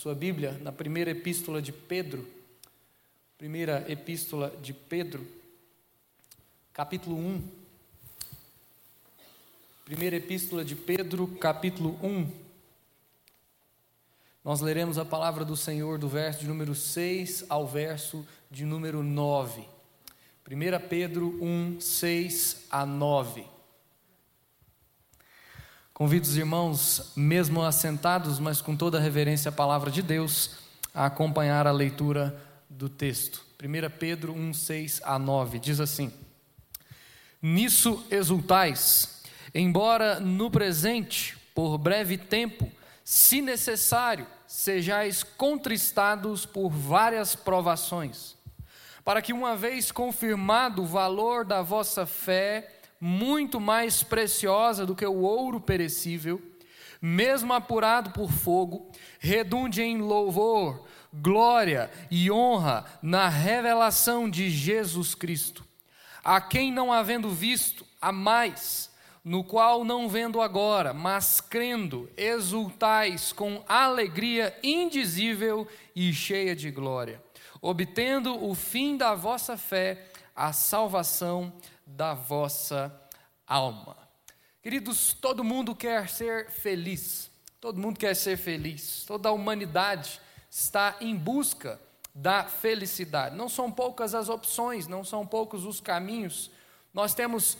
sua Bíblia na primeira epístola de Pedro, primeira epístola de Pedro, capítulo 1. Primeira epístola de Pedro, capítulo 1. Nós leremos a palavra do Senhor do verso de número 6 ao verso de número 9. 1 Pedro 1, 6 a 9. Convido os irmãos, mesmo assentados, mas com toda a reverência à palavra de Deus, a acompanhar a leitura do texto. 1 Pedro 1, 6 a 9 diz assim: Nisso exultais, embora no presente, por breve tempo, se necessário, sejais contristados por várias provações, para que, uma vez confirmado o valor da vossa fé, muito mais preciosa do que o ouro perecível, mesmo apurado por fogo, redunde em louvor, glória e honra na revelação de Jesus Cristo, a quem não havendo visto, a mais, no qual não vendo agora, mas crendo, exultais com alegria indizível e cheia de glória, obtendo o fim da vossa fé, a salvação da vossa alma. Queridos, todo mundo quer ser feliz. Todo mundo quer ser feliz. Toda a humanidade está em busca da felicidade. Não são poucas as opções, não são poucos os caminhos. Nós temos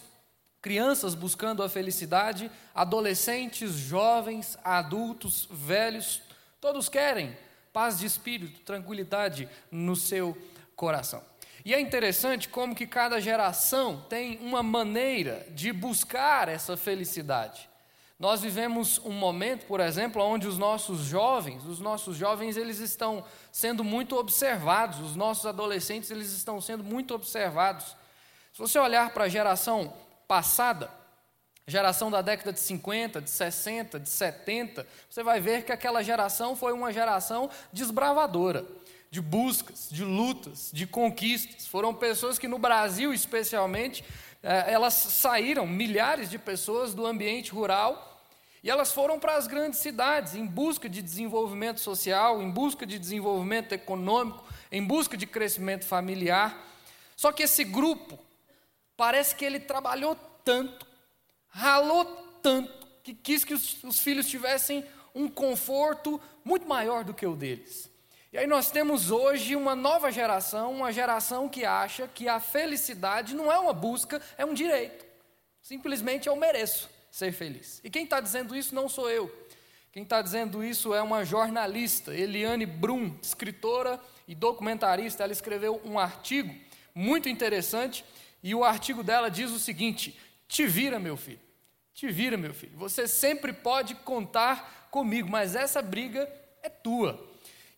crianças buscando a felicidade, adolescentes, jovens, adultos, velhos, todos querem paz de espírito, tranquilidade no seu coração. E é interessante como que cada geração tem uma maneira de buscar essa felicidade. Nós vivemos um momento, por exemplo, onde os nossos jovens, os nossos jovens, eles estão sendo muito observados, os nossos adolescentes, eles estão sendo muito observados. Se você olhar para a geração passada, geração da década de 50, de 60, de 70, você vai ver que aquela geração foi uma geração desbravadora de buscas, de lutas, de conquistas. Foram pessoas que no Brasil, especialmente, eh, elas saíram, milhares de pessoas do ambiente rural, e elas foram para as grandes cidades em busca de desenvolvimento social, em busca de desenvolvimento econômico, em busca de crescimento familiar. Só que esse grupo, parece que ele trabalhou tanto, ralou tanto, que quis que os, os filhos tivessem um conforto muito maior do que o deles. E aí nós temos hoje uma nova geração, uma geração que acha que a felicidade não é uma busca, é um direito. Simplesmente eu mereço ser feliz. E quem está dizendo isso não sou eu. Quem está dizendo isso é uma jornalista, Eliane Brum, escritora e documentarista. Ela escreveu um artigo muito interessante e o artigo dela diz o seguinte: Te vira, meu filho. Te vira, meu filho. Você sempre pode contar comigo, mas essa briga é tua.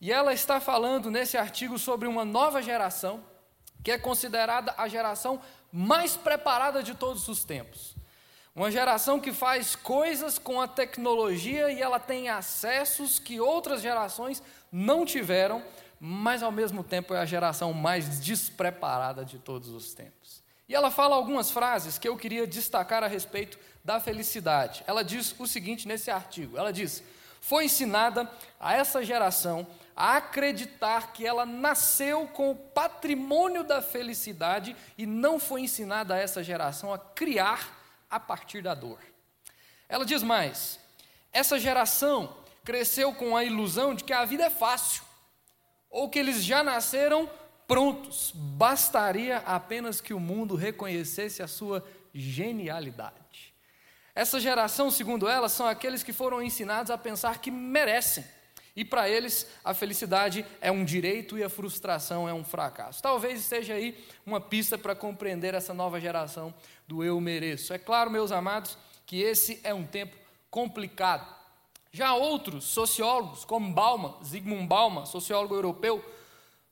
E ela está falando nesse artigo sobre uma nova geração, que é considerada a geração mais preparada de todos os tempos. Uma geração que faz coisas com a tecnologia e ela tem acessos que outras gerações não tiveram, mas ao mesmo tempo é a geração mais despreparada de todos os tempos. E ela fala algumas frases que eu queria destacar a respeito da felicidade. Ela diz o seguinte nesse artigo: ela diz, foi ensinada a essa geração a acreditar que ela nasceu com o patrimônio da felicidade e não foi ensinada a essa geração a criar a partir da dor. Ela diz mais: essa geração cresceu com a ilusão de que a vida é fácil, ou que eles já nasceram prontos, bastaria apenas que o mundo reconhecesse a sua genialidade. Essa geração, segundo ela, são aqueles que foram ensinados a pensar que merecem e para eles, a felicidade é um direito e a frustração é um fracasso. Talvez esteja aí uma pista para compreender essa nova geração do eu mereço. É claro, meus amados, que esse é um tempo complicado. Já outros sociólogos, como Bauman, Zygmunt Bauman, sociólogo europeu,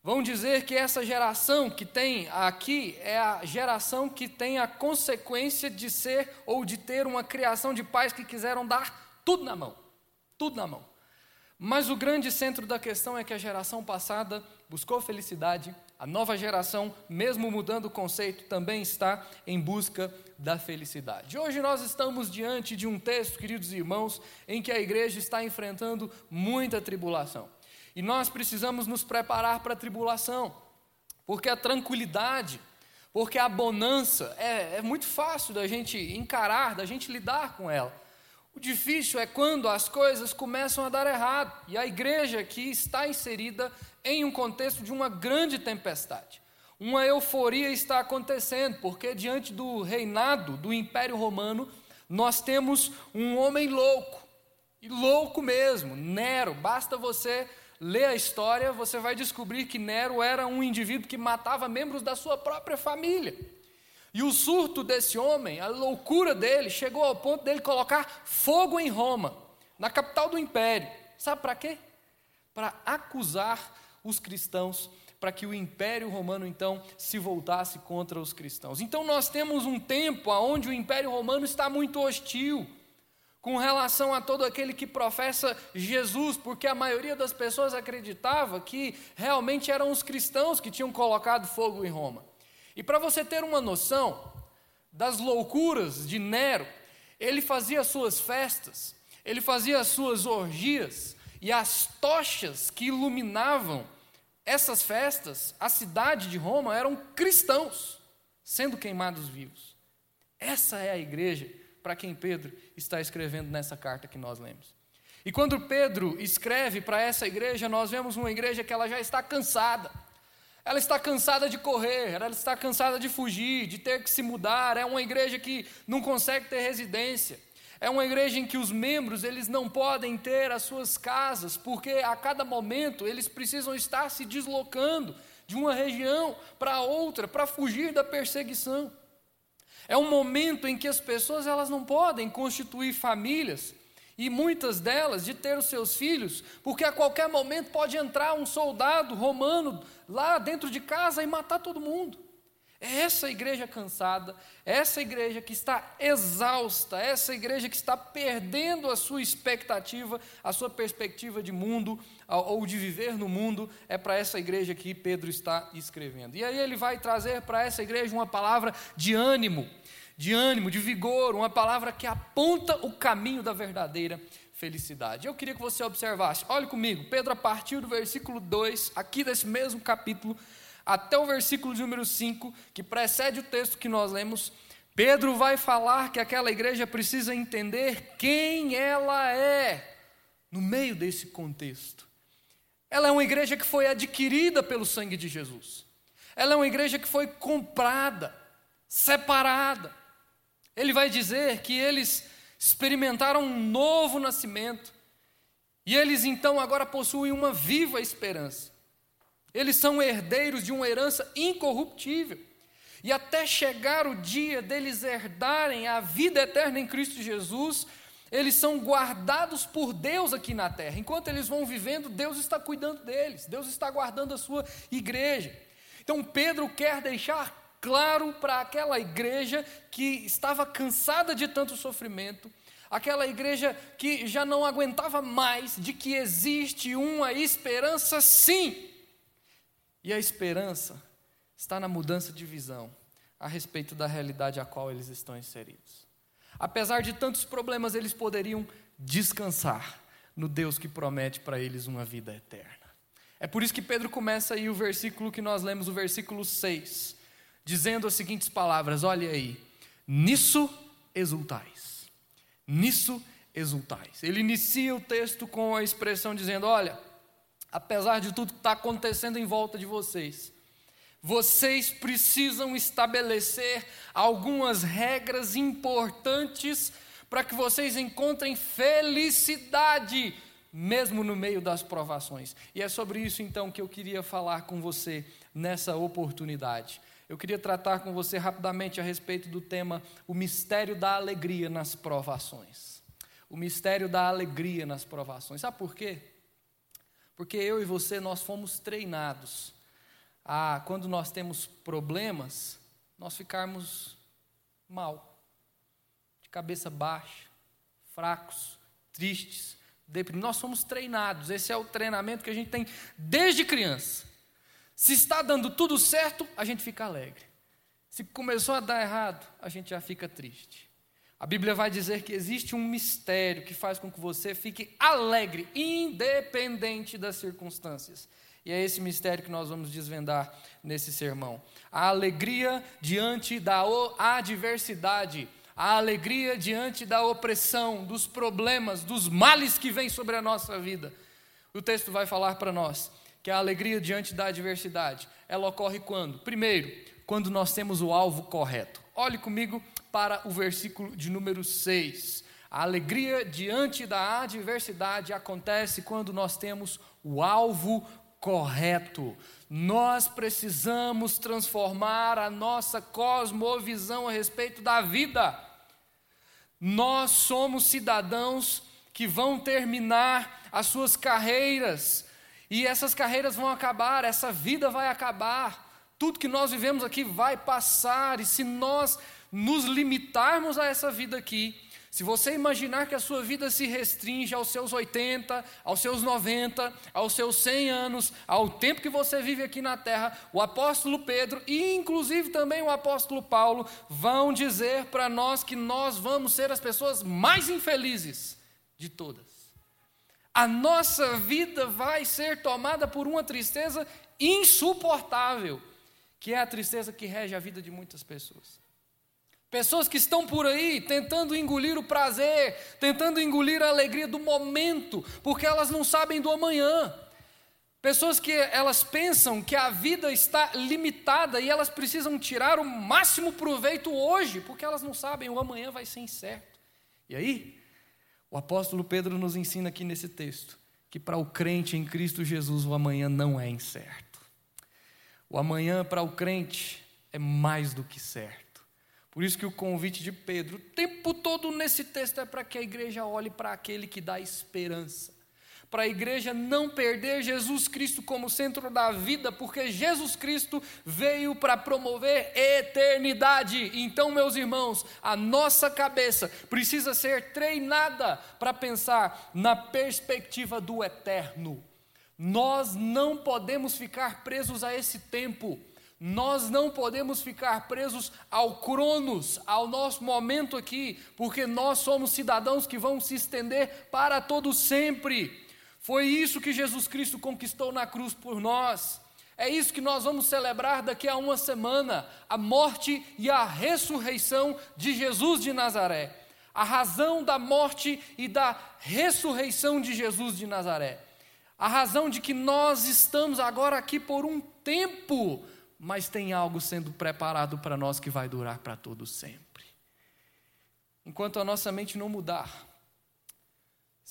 vão dizer que essa geração que tem aqui é a geração que tem a consequência de ser ou de ter uma criação de pais que quiseram dar tudo na mão. Tudo na mão. Mas o grande centro da questão é que a geração passada buscou felicidade, a nova geração, mesmo mudando o conceito, também está em busca da felicidade. Hoje nós estamos diante de um texto, queridos irmãos, em que a igreja está enfrentando muita tribulação. E nós precisamos nos preparar para a tribulação, porque a tranquilidade, porque a bonança é, é muito fácil da gente encarar, da gente lidar com ela. O difícil é quando as coisas começam a dar errado e a igreja que está inserida em um contexto de uma grande tempestade. Uma euforia está acontecendo, porque diante do reinado do Império Romano, nós temos um homem louco, e louco mesmo, Nero. Basta você ler a história, você vai descobrir que Nero era um indivíduo que matava membros da sua própria família. E o surto desse homem, a loucura dele, chegou ao ponto dele colocar fogo em Roma, na capital do império. Sabe para quê? Para acusar os cristãos, para que o império romano então se voltasse contra os cristãos. Então nós temos um tempo onde o império romano está muito hostil com relação a todo aquele que professa Jesus, porque a maioria das pessoas acreditava que realmente eram os cristãos que tinham colocado fogo em Roma. E para você ter uma noção das loucuras de Nero, ele fazia suas festas, ele fazia as suas orgias, e as tochas que iluminavam essas festas, a cidade de Roma, eram cristãos sendo queimados vivos. Essa é a igreja para quem Pedro está escrevendo nessa carta que nós lemos. E quando Pedro escreve para essa igreja, nós vemos uma igreja que ela já está cansada. Ela está cansada de correr, ela está cansada de fugir, de ter que se mudar. É uma igreja que não consegue ter residência. É uma igreja em que os membros eles não podem ter as suas casas, porque a cada momento eles precisam estar se deslocando de uma região para outra para fugir da perseguição. É um momento em que as pessoas elas não podem constituir famílias e muitas delas de ter os seus filhos, porque a qualquer momento pode entrar um soldado romano lá dentro de casa e matar todo mundo. É essa igreja cansada, é essa igreja que está exausta, é essa igreja que está perdendo a sua expectativa, a sua perspectiva de mundo ou de viver no mundo, é para essa igreja que Pedro está escrevendo. E aí ele vai trazer para essa igreja uma palavra de ânimo, de ânimo, de vigor, uma palavra que aponta o caminho da verdadeira felicidade. Eu queria que você observasse, olhe comigo, Pedro, a partir do versículo 2, aqui desse mesmo capítulo, até o versículo de número 5, que precede o texto que nós lemos, Pedro vai falar que aquela igreja precisa entender quem ela é no meio desse contexto. Ela é uma igreja que foi adquirida pelo sangue de Jesus. Ela é uma igreja que foi comprada, separada. Ele vai dizer que eles experimentaram um novo nascimento. E eles então agora possuem uma viva esperança. Eles são herdeiros de uma herança incorruptível. E até chegar o dia deles herdarem a vida eterna em Cristo Jesus, eles são guardados por Deus aqui na terra. Enquanto eles vão vivendo, Deus está cuidando deles, Deus está guardando a sua igreja. Então Pedro quer deixar claro para aquela igreja que estava cansada de tanto sofrimento, aquela igreja que já não aguentava mais, de que existe uma esperança sim. E a esperança está na mudança de visão a respeito da realidade a qual eles estão inseridos. Apesar de tantos problemas, eles poderiam descansar no Deus que promete para eles uma vida eterna. É por isso que Pedro começa aí o versículo que nós lemos, o versículo 6 dizendo as seguintes palavras: olha aí, nisso exultais. Nisso exultais. Ele inicia o texto com a expressão dizendo: olha, apesar de tudo que está acontecendo em volta de vocês, vocês precisam estabelecer algumas regras importantes para que vocês encontrem felicidade, mesmo no meio das provações. E é sobre isso então que eu queria falar com você nessa oportunidade eu queria tratar com você rapidamente a respeito do tema o mistério da alegria nas provações. O mistério da alegria nas provações. Sabe por quê? Porque eu e você nós fomos treinados a quando nós temos problemas, nós ficarmos mal, de cabeça baixa, fracos, tristes, deprimidos. Nós somos treinados. Esse é o treinamento que a gente tem desde criança. Se está dando tudo certo, a gente fica alegre. Se começou a dar errado, a gente já fica triste. A Bíblia vai dizer que existe um mistério que faz com que você fique alegre, independente das circunstâncias. E é esse mistério que nós vamos desvendar nesse sermão. A alegria diante da adversidade, a alegria diante da opressão, dos problemas, dos males que vêm sobre a nossa vida. O texto vai falar para nós que a alegria diante da adversidade, ela ocorre quando? Primeiro, quando nós temos o alvo correto. Olhe comigo para o versículo de número 6. A alegria diante da adversidade acontece quando nós temos o alvo correto. Nós precisamos transformar a nossa cosmovisão a respeito da vida. Nós somos cidadãos que vão terminar as suas carreiras, e essas carreiras vão acabar, essa vida vai acabar. Tudo que nós vivemos aqui vai passar, e se nós nos limitarmos a essa vida aqui, se você imaginar que a sua vida se restringe aos seus 80, aos seus 90, aos seus 100 anos, ao tempo que você vive aqui na terra, o apóstolo Pedro e inclusive também o apóstolo Paulo vão dizer para nós que nós vamos ser as pessoas mais infelizes de todas. A nossa vida vai ser tomada por uma tristeza insuportável, que é a tristeza que rege a vida de muitas pessoas. Pessoas que estão por aí tentando engolir o prazer, tentando engolir a alegria do momento, porque elas não sabem do amanhã. Pessoas que elas pensam que a vida está limitada e elas precisam tirar o máximo proveito hoje, porque elas não sabem o amanhã vai ser incerto. E aí, o apóstolo Pedro nos ensina aqui nesse texto que para o crente em Cristo Jesus o amanhã não é incerto. O amanhã para o crente é mais do que certo. Por isso que o convite de Pedro, o tempo todo nesse texto, é para que a igreja olhe para aquele que dá esperança. Para a igreja não perder Jesus Cristo como centro da vida, porque Jesus Cristo veio para promover eternidade. Então, meus irmãos, a nossa cabeça precisa ser treinada para pensar na perspectiva do eterno. Nós não podemos ficar presos a esse tempo. Nós não podemos ficar presos ao cronos, ao nosso momento aqui, porque nós somos cidadãos que vão se estender para todo sempre. Foi isso que Jesus Cristo conquistou na cruz por nós. É isso que nós vamos celebrar daqui a uma semana, a morte e a ressurreição de Jesus de Nazaré. A razão da morte e da ressurreição de Jesus de Nazaré. A razão de que nós estamos agora aqui por um tempo mas tem algo sendo preparado para nós que vai durar para todo sempre. Enquanto a nossa mente não mudar,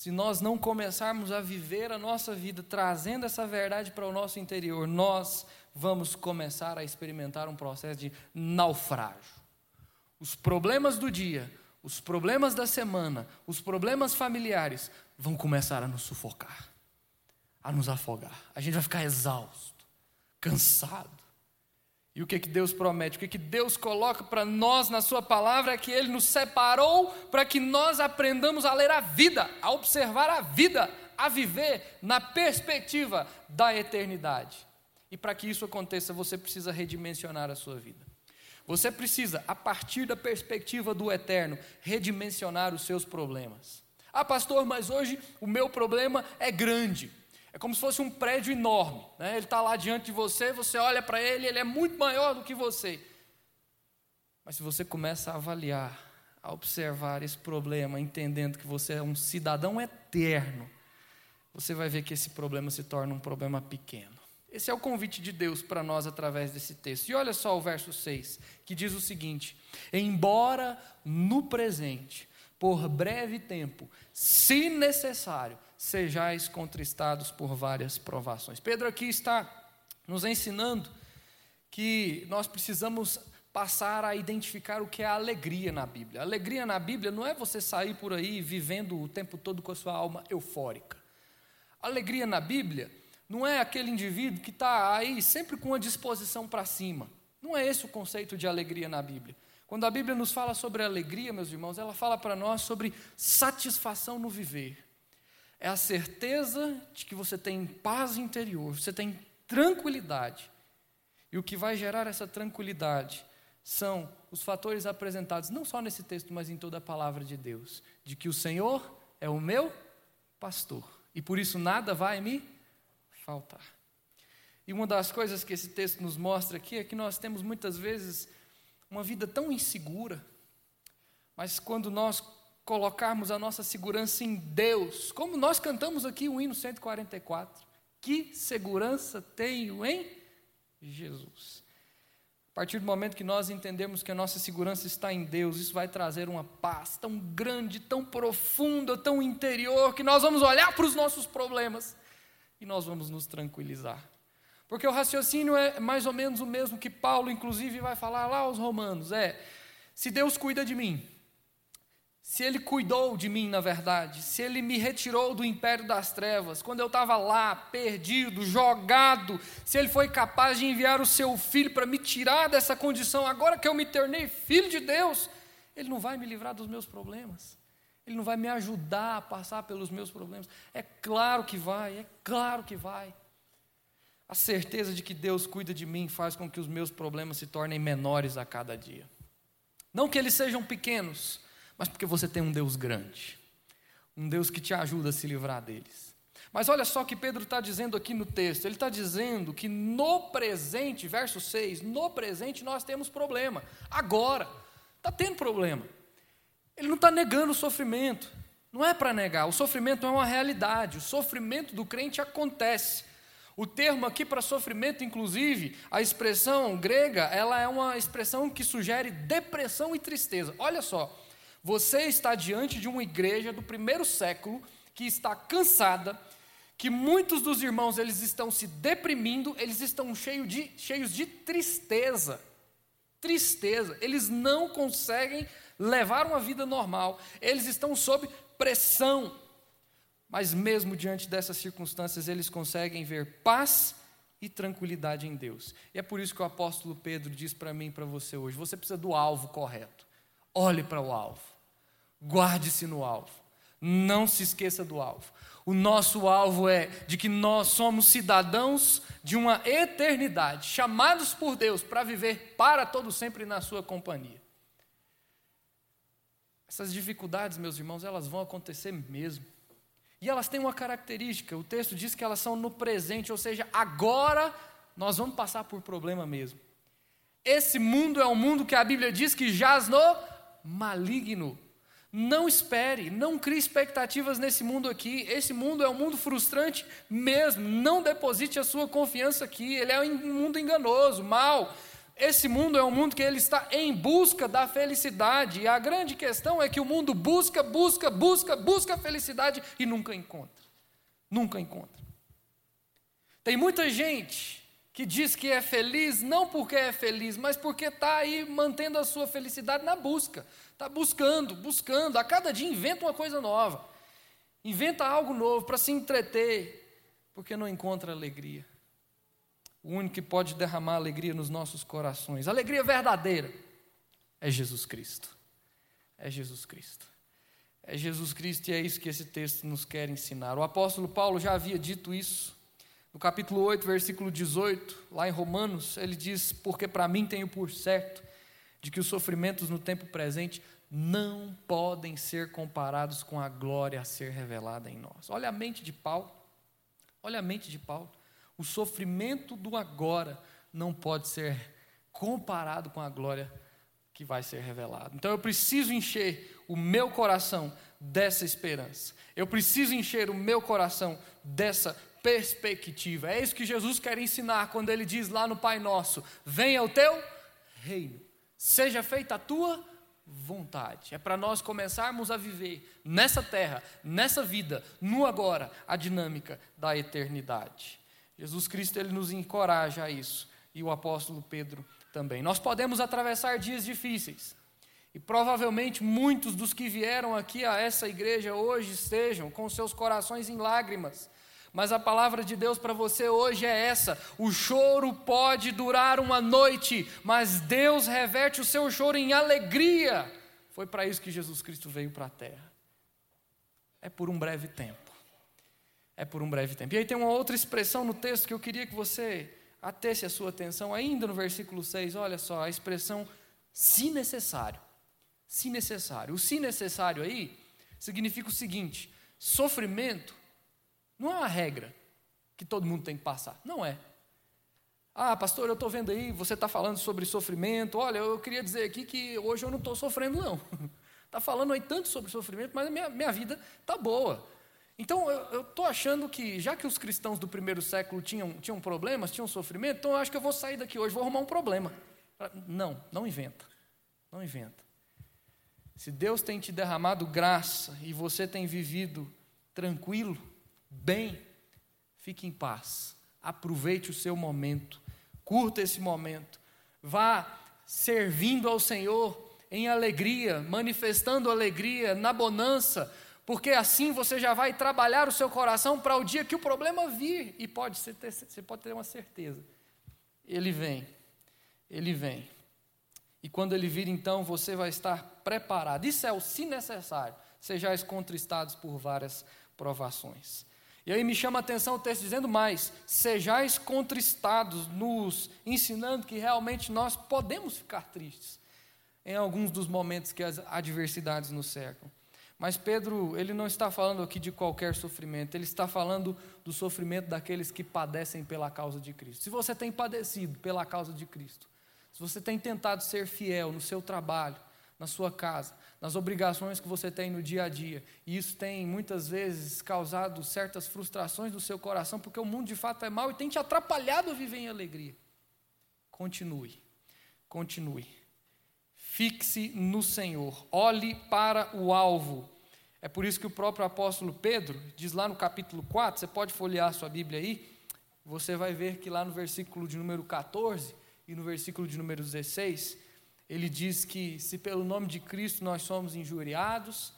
se nós não começarmos a viver a nossa vida trazendo essa verdade para o nosso interior, nós vamos começar a experimentar um processo de naufrágio. Os problemas do dia, os problemas da semana, os problemas familiares vão começar a nos sufocar, a nos afogar. A gente vai ficar exausto, cansado. E o que, que Deus promete? O que, que Deus coloca para nós na Sua palavra é que Ele nos separou para que nós aprendamos a ler a vida, a observar a vida, a viver na perspectiva da eternidade. E para que isso aconteça, você precisa redimensionar a sua vida. Você precisa, a partir da perspectiva do eterno, redimensionar os seus problemas. Ah, pastor, mas hoje o meu problema é grande. É como se fosse um prédio enorme. Né? Ele está lá diante de você, você olha para ele, ele é muito maior do que você. Mas se você começa a avaliar, a observar esse problema, entendendo que você é um cidadão eterno, você vai ver que esse problema se torna um problema pequeno. Esse é o convite de Deus para nós através desse texto. E olha só o verso 6, que diz o seguinte: Embora no presente, por breve tempo, se necessário, sejais contristados por várias provações. Pedro aqui está nos ensinando que nós precisamos passar a identificar o que é a alegria na Bíblia. A alegria na Bíblia não é você sair por aí vivendo o tempo todo com a sua alma eufórica. A alegria na Bíblia não é aquele indivíduo que está aí sempre com a disposição para cima. Não é esse o conceito de alegria na Bíblia. Quando a Bíblia nos fala sobre alegria, meus irmãos, ela fala para nós sobre satisfação no viver é a certeza de que você tem paz interior, você tem tranquilidade. E o que vai gerar essa tranquilidade são os fatores apresentados não só nesse texto, mas em toda a palavra de Deus, de que o Senhor é o meu pastor e por isso nada vai me faltar. E uma das coisas que esse texto nos mostra aqui é que nós temos muitas vezes uma vida tão insegura, mas quando nós colocarmos a nossa segurança em Deus, como nós cantamos aqui o hino 144, que segurança tenho em Jesus. A partir do momento que nós entendemos que a nossa segurança está em Deus, isso vai trazer uma paz tão grande, tão profunda, tão interior, que nós vamos olhar para os nossos problemas e nós vamos nos tranquilizar. Porque o raciocínio é mais ou menos o mesmo que Paulo, inclusive, vai falar lá aos Romanos: é, se Deus cuida de mim, se Ele cuidou de mim, na verdade, se Ele me retirou do império das trevas, quando eu estava lá, perdido, jogado, se Ele foi capaz de enviar o Seu Filho para me tirar dessa condição, agora que eu me tornei filho de Deus, Ele não vai me livrar dos meus problemas, Ele não vai me ajudar a passar pelos meus problemas. É claro que vai, é claro que vai. A certeza de que Deus cuida de mim faz com que os meus problemas se tornem menores a cada dia. Não que eles sejam pequenos, mas porque você tem um Deus grande, um Deus que te ajuda a se livrar deles. Mas olha só o que Pedro está dizendo aqui no texto: ele está dizendo que no presente, verso 6, no presente nós temos problema, agora, está tendo problema. Ele não está negando o sofrimento, não é para negar, o sofrimento é uma realidade, o sofrimento do crente acontece. O termo aqui para sofrimento, inclusive, a expressão grega, ela é uma expressão que sugere depressão e tristeza. Olha só, você está diante de uma igreja do primeiro século que está cansada, que muitos dos irmãos eles estão se deprimindo, eles estão cheios de, cheios de tristeza. Tristeza. Eles não conseguem levar uma vida normal. Eles estão sob pressão. Mas mesmo diante dessas circunstâncias, eles conseguem ver paz e tranquilidade em Deus. E é por isso que o apóstolo Pedro diz para mim e para você hoje: você precisa do alvo correto. Olhe para o alvo. Guarde-se no alvo. Não se esqueça do alvo. O nosso alvo é de que nós somos cidadãos de uma eternidade, chamados por Deus para viver para todo sempre na sua companhia. Essas dificuldades, meus irmãos, elas vão acontecer mesmo. E elas têm uma característica, o texto diz que elas são no presente, ou seja, agora nós vamos passar por problema mesmo. Esse mundo é um mundo que a Bíblia diz que jaz no maligno. Não espere, não crie expectativas nesse mundo aqui. Esse mundo é um mundo frustrante mesmo. Não deposite a sua confiança aqui. Ele é um mundo enganoso, mau. Esse mundo é um mundo que ele está em busca da felicidade. E a grande questão é que o mundo busca, busca, busca, busca a felicidade e nunca encontra. Nunca encontra. Tem muita gente que diz que é feliz não porque é feliz, mas porque está aí mantendo a sua felicidade na busca. Está buscando, buscando. A cada dia inventa uma coisa nova. Inventa algo novo para se entreter, porque não encontra alegria o único que pode derramar alegria nos nossos corações. Alegria verdadeira é Jesus Cristo. É Jesus Cristo. É Jesus Cristo e é isso que esse texto nos quer ensinar. O apóstolo Paulo já havia dito isso. No capítulo 8, versículo 18, lá em Romanos, ele diz: Porque para mim tenho por certo de que os sofrimentos no tempo presente não podem ser comparados com a glória a ser revelada em nós. Olha a mente de Paulo. Olha a mente de Paulo. O sofrimento do agora não pode ser comparado com a glória que vai ser revelada. Então eu preciso encher o meu coração dessa esperança. Eu preciso encher o meu coração dessa perspectiva. É isso que Jesus quer ensinar quando ele diz lá no Pai Nosso: Venha o teu reino, seja feita a tua vontade. É para nós começarmos a viver nessa terra, nessa vida, no agora, a dinâmica da eternidade. Jesus Cristo ele nos encoraja a isso e o apóstolo Pedro também. Nós podemos atravessar dias difíceis. E provavelmente muitos dos que vieram aqui a essa igreja hoje estejam com seus corações em lágrimas. Mas a palavra de Deus para você hoje é essa: o choro pode durar uma noite, mas Deus reverte o seu choro em alegria. Foi para isso que Jesus Cristo veio para a terra. É por um breve tempo é por um breve tempo. E aí tem uma outra expressão no texto que eu queria que você atesse a sua atenção, ainda no versículo 6, olha só, a expressão se necessário. Se necessário. O se necessário aí significa o seguinte: sofrimento não é uma regra que todo mundo tem que passar. Não é. Ah, pastor, eu estou vendo aí, você está falando sobre sofrimento. Olha, eu queria dizer aqui que hoje eu não estou sofrendo, não. Está falando aí tanto sobre sofrimento, mas a minha, minha vida está boa. Então, eu estou achando que, já que os cristãos do primeiro século tinham, tinham problemas, tinham sofrimento, então eu acho que eu vou sair daqui hoje, vou arrumar um problema. Não, não inventa. Não inventa. Se Deus tem te derramado graça e você tem vivido tranquilo, bem, fique em paz. Aproveite o seu momento. Curta esse momento. Vá servindo ao Senhor em alegria, manifestando alegria, na bonança, porque assim você já vai trabalhar o seu coração para o dia que o problema vir, e pode ser, você pode ter uma certeza, ele vem, ele vem. E quando ele vir, então, você vai estar preparado. Isso é o se necessário, sejais contristados por várias provações. E aí me chama a atenção o texto dizendo mais: sejais contristados, nos ensinando que realmente nós podemos ficar tristes em alguns dos momentos que as adversidades nos cercam. Mas Pedro, ele não está falando aqui de qualquer sofrimento, ele está falando do sofrimento daqueles que padecem pela causa de Cristo. Se você tem padecido pela causa de Cristo, se você tem tentado ser fiel no seu trabalho, na sua casa, nas obrigações que você tem no dia a dia, e isso tem muitas vezes causado certas frustrações no seu coração, porque o mundo de fato é mau e tem te atrapalhado a viver em alegria. Continue, continue. Fixe no Senhor, olhe para o alvo. É por isso que o próprio apóstolo Pedro diz lá no capítulo 4, você pode folhear a sua Bíblia aí, você vai ver que lá no versículo de número 14 e no versículo de número 16, ele diz que se pelo nome de Cristo nós somos injuriados,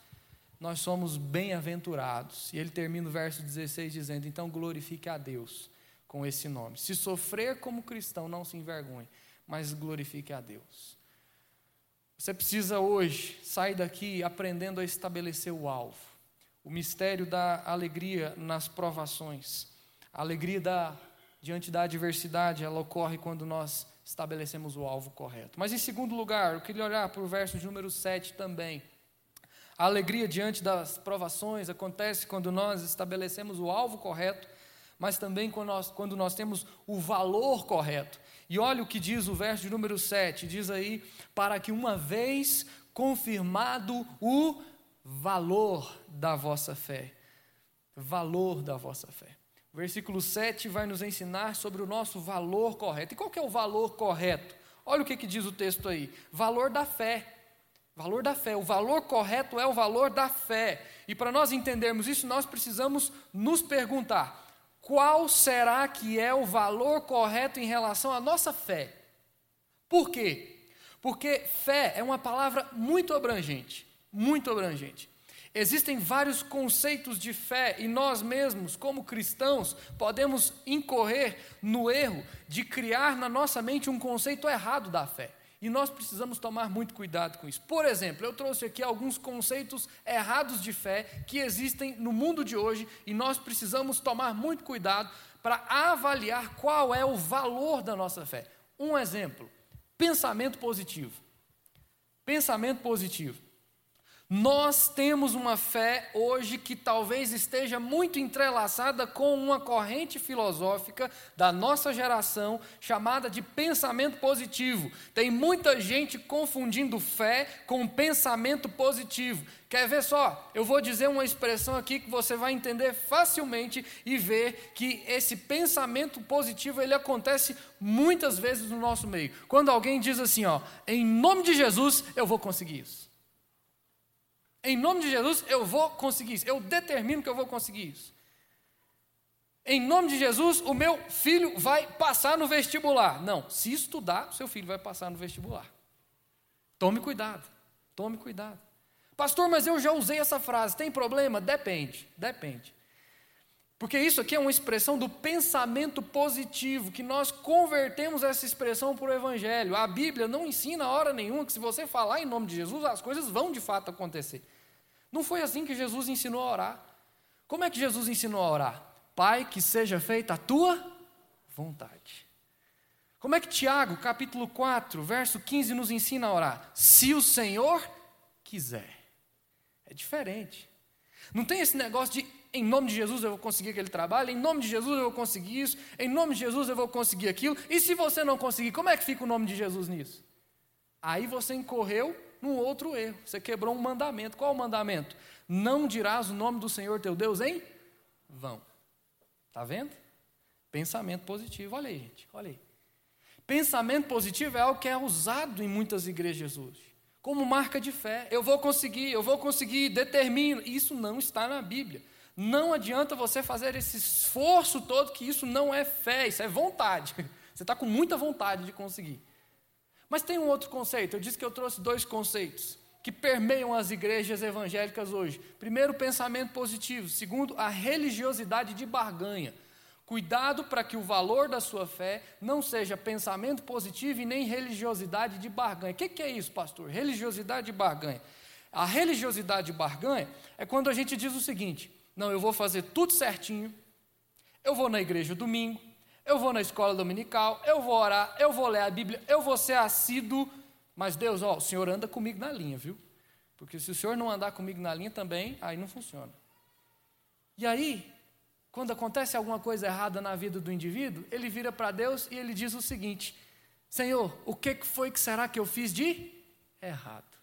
nós somos bem-aventurados. E ele termina o verso 16 dizendo: Então glorifique a Deus com esse nome. Se sofrer como cristão, não se envergonhe, mas glorifique a Deus. Você precisa hoje sair daqui aprendendo a estabelecer o alvo. O mistério da alegria nas provações. A alegria da, diante da adversidade, ela ocorre quando nós estabelecemos o alvo correto. Mas em segundo lugar, eu queria olhar para o verso de número 7 também. A alegria diante das provações acontece quando nós estabelecemos o alvo correto, mas também quando nós, quando nós temos o valor correto. E olha o que diz o verso de número 7, diz aí, para que uma vez confirmado o valor da vossa fé. Valor da vossa fé. O versículo 7 vai nos ensinar sobre o nosso valor correto. E qual que é o valor correto? Olha o que, que diz o texto aí: valor da fé. Valor da fé. O valor correto é o valor da fé. E para nós entendermos isso, nós precisamos nos perguntar: qual será que é o valor correto em relação à nossa fé? Por quê? Porque fé é uma palavra muito abrangente, muito abrangente. Existem vários conceitos de fé e nós mesmos, como cristãos, podemos incorrer no erro de criar na nossa mente um conceito errado da fé. E nós precisamos tomar muito cuidado com isso. Por exemplo, eu trouxe aqui alguns conceitos errados de fé que existem no mundo de hoje e nós precisamos tomar muito cuidado para avaliar qual é o valor da nossa fé. Um exemplo: pensamento positivo. Pensamento positivo. Nós temos uma fé hoje que talvez esteja muito entrelaçada com uma corrente filosófica da nossa geração chamada de pensamento positivo. Tem muita gente confundindo fé com pensamento positivo. Quer ver só? Eu vou dizer uma expressão aqui que você vai entender facilmente e ver que esse pensamento positivo ele acontece muitas vezes no nosso meio. Quando alguém diz assim, ó, em nome de Jesus eu vou conseguir isso. Em nome de Jesus, eu vou conseguir isso. Eu determino que eu vou conseguir isso. Em nome de Jesus, o meu filho vai passar no vestibular. Não, se estudar, seu filho vai passar no vestibular. Tome cuidado. Tome cuidado. Pastor, mas eu já usei essa frase. Tem problema? Depende. Depende. Porque isso aqui é uma expressão do pensamento positivo, que nós convertemos essa expressão para o Evangelho. A Bíblia não ensina hora nenhuma que se você falar em nome de Jesus, as coisas vão de fato acontecer. Não foi assim que Jesus ensinou a orar. Como é que Jesus ensinou a orar? Pai, que seja feita a tua vontade. Como é que Tiago, capítulo 4, verso 15, nos ensina a orar? Se o Senhor quiser. É diferente. Não tem esse negócio de em nome de Jesus eu vou conseguir aquele trabalho, em nome de Jesus eu vou conseguir isso, em nome de Jesus eu vou conseguir aquilo. E se você não conseguir, como é que fica o nome de Jesus nisso? Aí você incorreu num outro erro. Você quebrou um mandamento. Qual o mandamento? Não dirás o nome do Senhor teu Deus em vão. Está vendo? Pensamento positivo. Olha aí, gente. Olha aí. Pensamento positivo é algo que é usado em muitas igrejas hoje como marca de fé. Eu vou conseguir, eu vou conseguir, determino. Isso não está na Bíblia. Não adianta você fazer esse esforço todo, que isso não é fé, isso é vontade. Você está com muita vontade de conseguir. Mas tem um outro conceito. Eu disse que eu trouxe dois conceitos que permeiam as igrejas evangélicas hoje. Primeiro, pensamento positivo. Segundo, a religiosidade de barganha. Cuidado para que o valor da sua fé não seja pensamento positivo e nem religiosidade de barganha. O que, é isso, pastor? Religiosidade de barganha. A religiosidade de barganha é quando a gente diz o seguinte: não, eu vou fazer tudo certinho, eu vou na igreja domingo, eu vou na escola dominical, eu vou orar, eu vou ler a Bíblia, eu vou ser assíduo, mas Deus, ó, o Senhor anda comigo na linha, viu? Porque se o Senhor não andar comigo na linha também, aí não funciona. E aí, quando acontece alguma coisa errada na vida do indivíduo, ele vira para Deus e ele diz o seguinte: Senhor, o que foi que será que eu fiz de errado?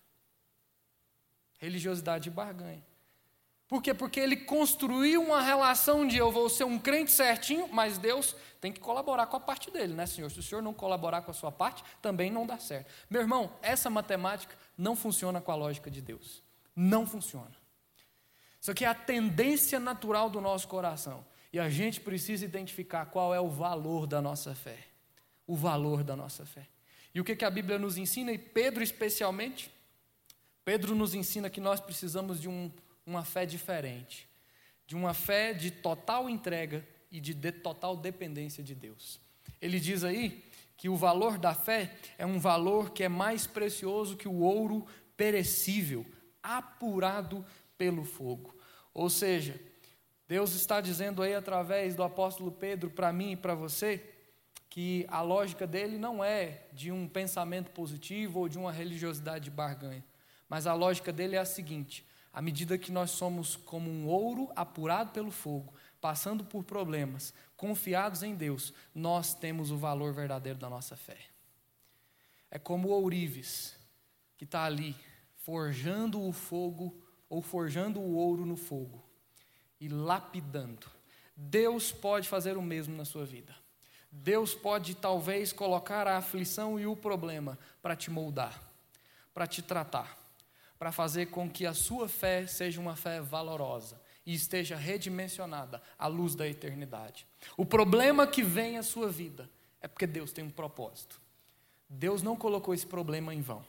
Religiosidade de barganha. Por quê? Porque ele construiu uma relação de eu vou ser um crente certinho, mas Deus tem que colaborar com a parte dele, né, Senhor? Se o Senhor não colaborar com a sua parte, também não dá certo. Meu irmão, essa matemática não funciona com a lógica de Deus. Não funciona. Isso aqui é a tendência natural do nosso coração. E a gente precisa identificar qual é o valor da nossa fé. O valor da nossa fé. E o que, que a Bíblia nos ensina, e Pedro especialmente? Pedro nos ensina que nós precisamos de um, uma fé diferente. De uma fé de total entrega e de, de total dependência de Deus. Ele diz aí que o valor da fé é um valor que é mais precioso que o ouro perecível, apurado pelo fogo. Ou seja, Deus está dizendo aí através do apóstolo Pedro para mim e para você que a lógica dele não é de um pensamento positivo ou de uma religiosidade de barganha, mas a lógica dele é a seguinte: à medida que nós somos como um ouro apurado pelo fogo, passando por problemas, confiados em Deus, nós temos o valor verdadeiro da nossa fé. É como o ourives que está ali forjando o fogo ou forjando o ouro no fogo e lapidando. Deus pode fazer o mesmo na sua vida. Deus pode talvez colocar a aflição e o problema para te moldar, para te tratar, para fazer com que a sua fé seja uma fé valorosa e esteja redimensionada à luz da eternidade. O problema que vem à sua vida é porque Deus tem um propósito. Deus não colocou esse problema em vão.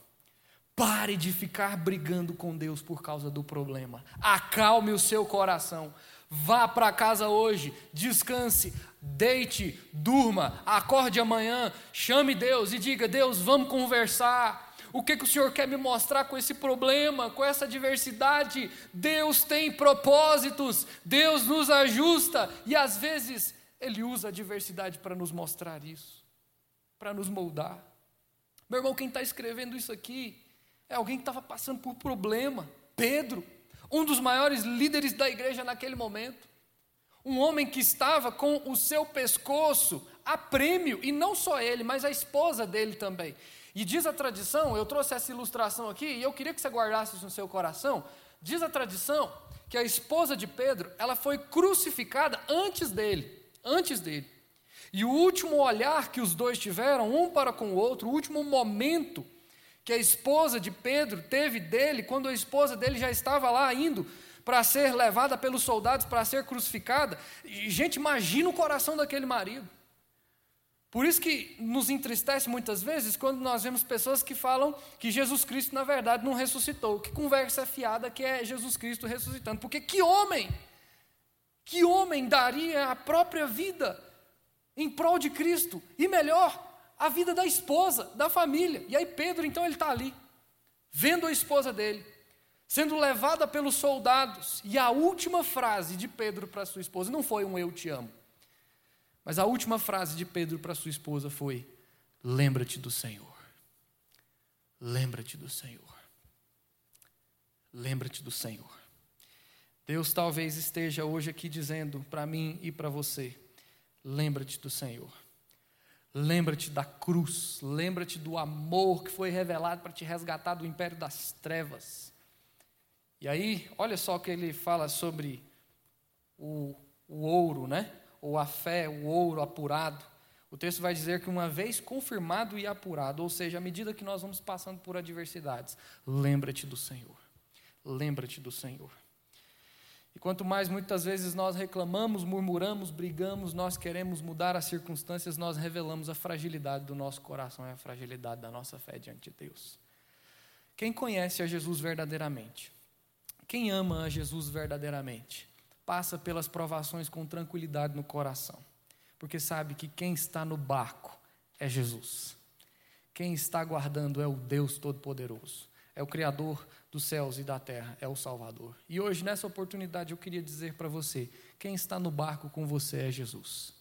Pare de ficar brigando com Deus por causa do problema. Acalme o seu coração. Vá para casa hoje, descanse, deite, durma, acorde amanhã, chame Deus e diga: Deus, vamos conversar. O que, que o Senhor quer me mostrar com esse problema, com essa diversidade? Deus tem propósitos, Deus nos ajusta e às vezes Ele usa a diversidade para nos mostrar isso, para nos moldar. Meu irmão, quem está escrevendo isso aqui é alguém que estava passando por problema. Pedro, um dos maiores líderes da igreja naquele momento. Um homem que estava com o seu pescoço a prêmio, e não só ele, mas a esposa dele também. E diz a tradição, eu trouxe essa ilustração aqui, e eu queria que você guardasse isso no seu coração. Diz a tradição que a esposa de Pedro, ela foi crucificada antes dele, antes dele. E o último olhar que os dois tiveram, um para com o outro, o último momento que a esposa de Pedro teve dele, quando a esposa dele já estava lá indo para ser levada pelos soldados para ser crucificada. Gente, imagina o coração daquele marido. Por isso que nos entristece muitas vezes quando nós vemos pessoas que falam que Jesus Cristo, na verdade, não ressuscitou. Que conversa fiada que é Jesus Cristo ressuscitando. Porque que homem, que homem daria a própria vida em prol de Cristo? E melhor, a vida da esposa, da família. E aí Pedro, então, ele está ali, vendo a esposa dele, sendo levada pelos soldados. E a última frase de Pedro para sua esposa não foi um eu te amo. Mas a última frase de Pedro para sua esposa foi: lembra-te do Senhor. Lembra-te do Senhor. Lembra-te do Senhor. Deus talvez esteja hoje aqui dizendo para mim e para você: lembra-te do Senhor. Lembra-te da cruz, lembra-te do amor que foi revelado para te resgatar do império das trevas. E aí, olha só o que ele fala sobre o, o ouro, né? Ou a fé, o ouro apurado. O texto vai dizer que uma vez confirmado e apurado, ou seja, à medida que nós vamos passando por adversidades, lembra-te do Senhor. Lembra-te do Senhor. E quanto mais muitas vezes nós reclamamos, murmuramos, brigamos, nós queremos mudar as circunstâncias, nós revelamos a fragilidade do nosso coração e a fragilidade da nossa fé diante de Deus. Quem conhece a Jesus verdadeiramente, quem ama a Jesus verdadeiramente, passa pelas provações com tranquilidade no coração, porque sabe que quem está no barco é Jesus. Quem está guardando é o Deus Todo-Poderoso, é o Criador dos céus e da terra, é o Salvador. E hoje, nessa oportunidade, eu queria dizer para você: quem está no barco com você é Jesus.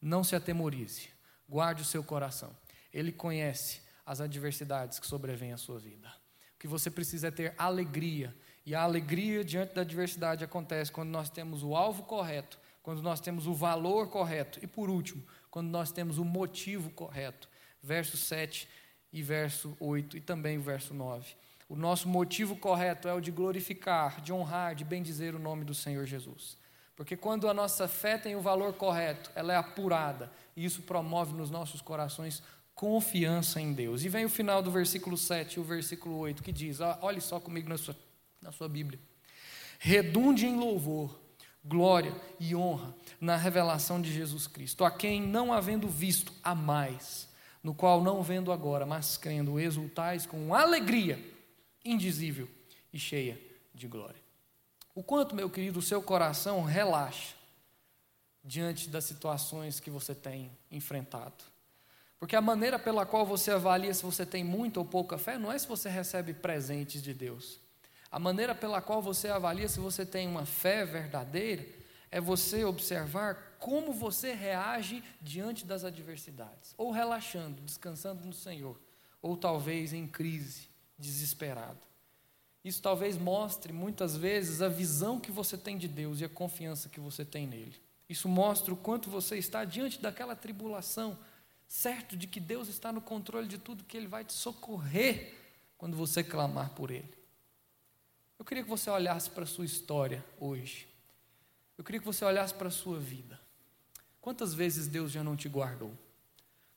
Não se atemorize, guarde o seu coração. Ele conhece as adversidades que sobrevêm à sua vida. O que você precisa é ter alegria, e a alegria diante da adversidade acontece quando nós temos o alvo correto, quando nós temos o valor correto, e por último, quando nós temos o motivo correto. Verso 7 e verso 8, e também o verso 9. O nosso motivo correto é o de glorificar, de honrar, de bendizer o nome do Senhor Jesus. Porque quando a nossa fé tem o valor correto, ela é apurada, e isso promove nos nossos corações confiança em Deus. E vem o final do versículo 7 e o versículo 8, que diz: olhe só comigo na sua, na sua Bíblia. Redunde em louvor, glória e honra na revelação de Jesus Cristo, a quem, não havendo visto, a mais, no qual não vendo agora, mas crendo, exultais com alegria indizível e cheia de glória. O quanto, meu querido, o seu coração relaxa diante das situações que você tem enfrentado. Porque a maneira pela qual você avalia se você tem muita ou pouca fé não é se você recebe presentes de Deus. A maneira pela qual você avalia se você tem uma fé verdadeira é você observar como você reage diante das adversidades, ou relaxando, descansando no Senhor, ou talvez em crise, desesperado. Isso talvez mostre muitas vezes a visão que você tem de Deus e a confiança que você tem nele. Isso mostra o quanto você está diante daquela tribulação, certo de que Deus está no controle de tudo, que Ele vai te socorrer quando você clamar por Ele. Eu queria que você olhasse para a sua história hoje. Eu queria que você olhasse para a sua vida. Quantas vezes Deus já não te guardou?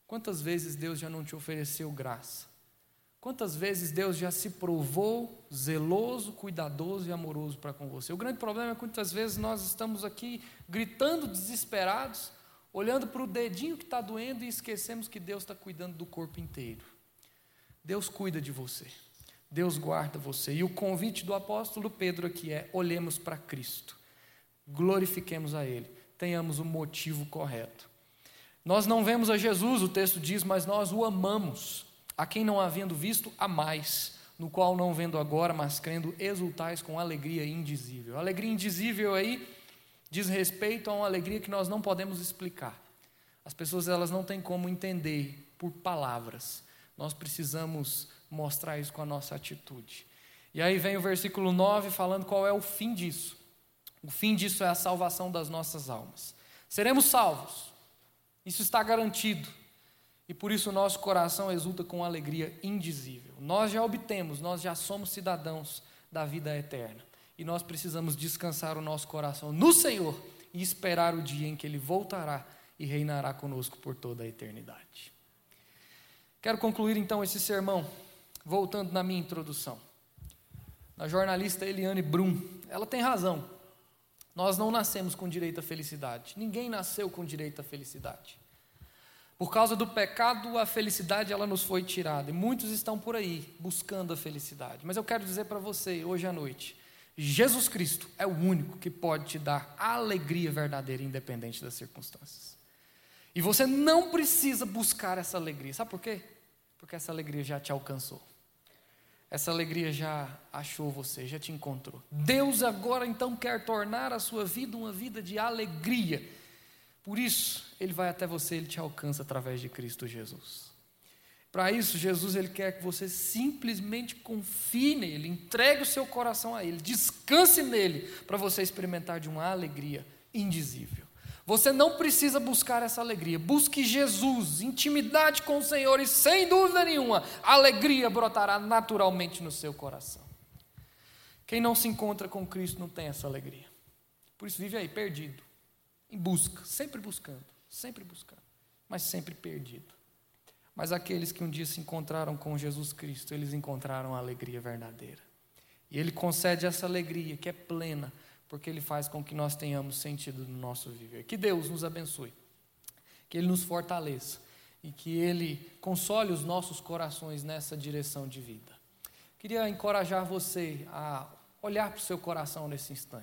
Quantas vezes Deus já não te ofereceu graça? Quantas vezes Deus já se provou zeloso, cuidadoso e amoroso para com você? O grande problema é que muitas vezes nós estamos aqui gritando desesperados, olhando para o dedinho que está doendo e esquecemos que Deus está cuidando do corpo inteiro. Deus cuida de você, Deus guarda você. E o convite do apóstolo Pedro aqui é: olhemos para Cristo, glorifiquemos a Ele, tenhamos o motivo correto. Nós não vemos a Jesus, o texto diz, mas nós o amamos a quem não havendo visto, a mais, no qual não vendo agora, mas crendo, exultais com alegria indizível. Alegria indizível aí diz respeito a uma alegria que nós não podemos explicar. As pessoas elas não têm como entender por palavras. Nós precisamos mostrar isso com a nossa atitude. E aí vem o versículo 9 falando qual é o fim disso. O fim disso é a salvação das nossas almas. Seremos salvos. Isso está garantido. E por isso o nosso coração exulta com alegria indizível. Nós já obtemos, nós já somos cidadãos da vida eterna. E nós precisamos descansar o nosso coração no Senhor e esperar o dia em que Ele voltará e reinará conosco por toda a eternidade. Quero concluir então esse sermão, voltando na minha introdução. Na jornalista Eliane Brum, ela tem razão. Nós não nascemos com direito à felicidade. Ninguém nasceu com direito à felicidade. Por causa do pecado, a felicidade ela nos foi tirada. E muitos estão por aí buscando a felicidade. Mas eu quero dizer para você hoje à noite, Jesus Cristo é o único que pode te dar alegria verdadeira independente das circunstâncias. E você não precisa buscar essa alegria. Sabe por quê? Porque essa alegria já te alcançou. Essa alegria já achou você, já te encontrou. Deus agora então quer tornar a sua vida uma vida de alegria por isso, Ele vai até você, Ele te alcança através de Cristo Jesus. Para isso, Jesus ele quer que você simplesmente confie nele, entregue o seu coração a ele, descanse nele, para você experimentar de uma alegria indizível. Você não precisa buscar essa alegria, busque Jesus, intimidade com o Senhor, e sem dúvida nenhuma, a alegria brotará naturalmente no seu coração. Quem não se encontra com Cristo não tem essa alegria. Por isso vive aí perdido, em busca, sempre buscando, sempre buscando, mas sempre perdido. Mas aqueles que um dia se encontraram com Jesus Cristo, eles encontraram a alegria verdadeira. E Ele concede essa alegria que é plena, porque Ele faz com que nós tenhamos sentido no nosso viver. Que Deus nos abençoe, que Ele nos fortaleça e que Ele console os nossos corações nessa direção de vida. Queria encorajar você a olhar para o seu coração nesse instante.